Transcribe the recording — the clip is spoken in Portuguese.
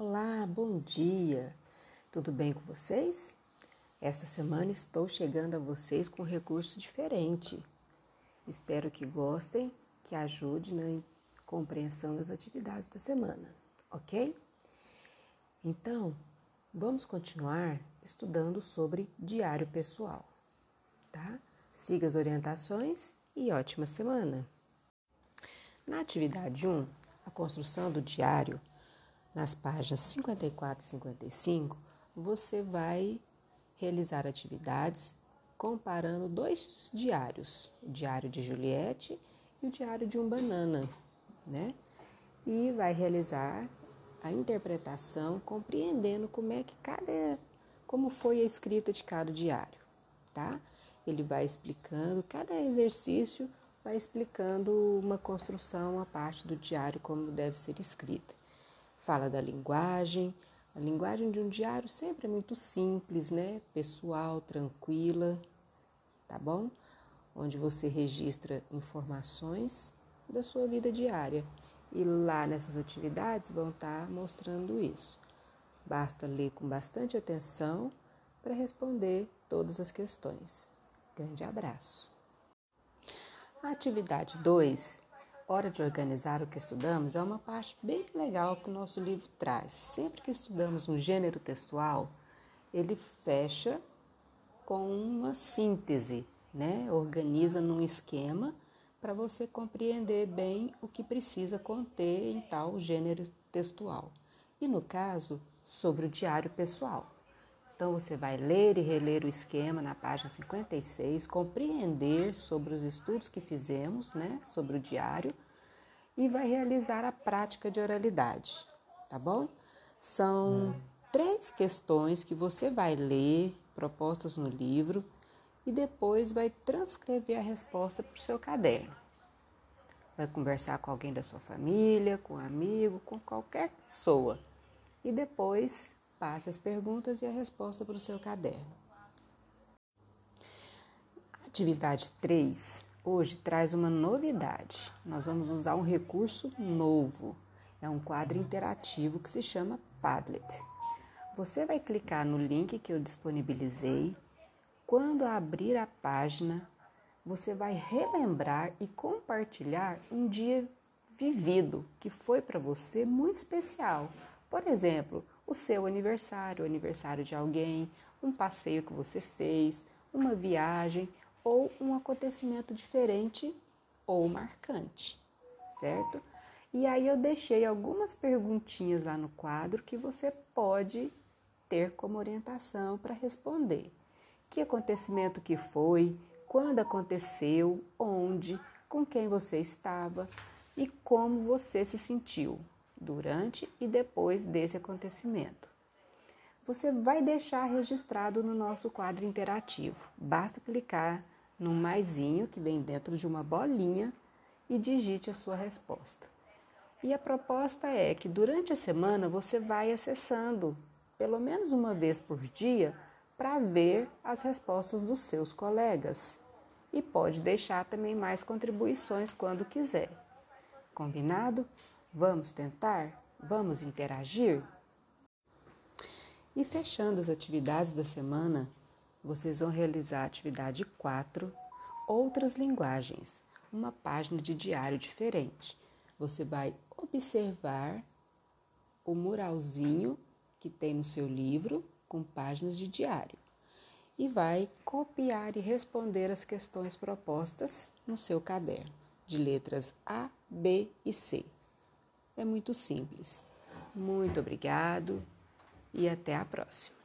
Olá, bom dia! Tudo bem com vocês? Esta semana estou chegando a vocês com um recurso diferente. Espero que gostem, que ajude na compreensão das atividades da semana, ok? Então, vamos continuar estudando sobre diário pessoal, tá? Siga as orientações e ótima semana! Na atividade 1, a construção do diário, nas páginas 54 e 55, você vai realizar atividades comparando dois diários, o diário de Juliette e o diário de um banana, né? E vai realizar a interpretação compreendendo como é que cada como foi a escrita de cada diário, tá? Ele vai explicando cada exercício vai explicando uma construção, uma parte do diário como deve ser escrita. Fala da linguagem. A linguagem de um diário sempre é muito simples, né? Pessoal, tranquila, tá bom? Onde você registra informações da sua vida diária. E lá nessas atividades vão estar tá mostrando isso. Basta ler com bastante atenção para responder todas as questões. Grande abraço. A atividade 2, hora de organizar o que estudamos, é uma parte bem legal que o nosso livro traz. Sempre que estudamos um gênero textual, ele fecha com uma síntese, né? Organiza num esquema para você compreender bem o que precisa conter em tal gênero textual. E no caso, sobre o diário pessoal. Então você vai ler e reler o esquema na página 56, compreender sobre os estudos que fizemos, né, sobre o diário e vai realizar a prática de oralidade, tá bom? São três questões que você vai ler propostas no livro e depois vai transcrever a resposta para o seu caderno. Vai conversar com alguém da sua família, com um amigo, com qualquer pessoa. E depois Passe as perguntas e a resposta para o seu caderno. Atividade 3 hoje traz uma novidade. Nós vamos usar um recurso novo. É um quadro interativo que se chama Padlet. Você vai clicar no link que eu disponibilizei. Quando abrir a página, você vai relembrar e compartilhar um dia vivido que foi para você muito especial. Por exemplo, o seu aniversário, o aniversário de alguém, um passeio que você fez, uma viagem ou um acontecimento diferente ou marcante, certo? E aí eu deixei algumas perguntinhas lá no quadro que você pode ter como orientação para responder. Que acontecimento que foi, quando aconteceu, onde, com quem você estava e como você se sentiu durante e depois desse acontecimento. Você vai deixar registrado no nosso quadro interativo. Basta clicar no maisinho que vem dentro de uma bolinha e digite a sua resposta. E a proposta é que durante a semana você vai acessando pelo menos uma vez por dia para ver as respostas dos seus colegas. E pode deixar também mais contribuições quando quiser. Combinado? Vamos tentar? Vamos interagir? E fechando as atividades da semana, vocês vão realizar a atividade 4, outras linguagens, uma página de diário diferente. Você vai observar o muralzinho que tem no seu livro com páginas de diário e vai copiar e responder as questões propostas no seu caderno de letras A, B e C. É muito simples. Muito obrigado e até a próxima.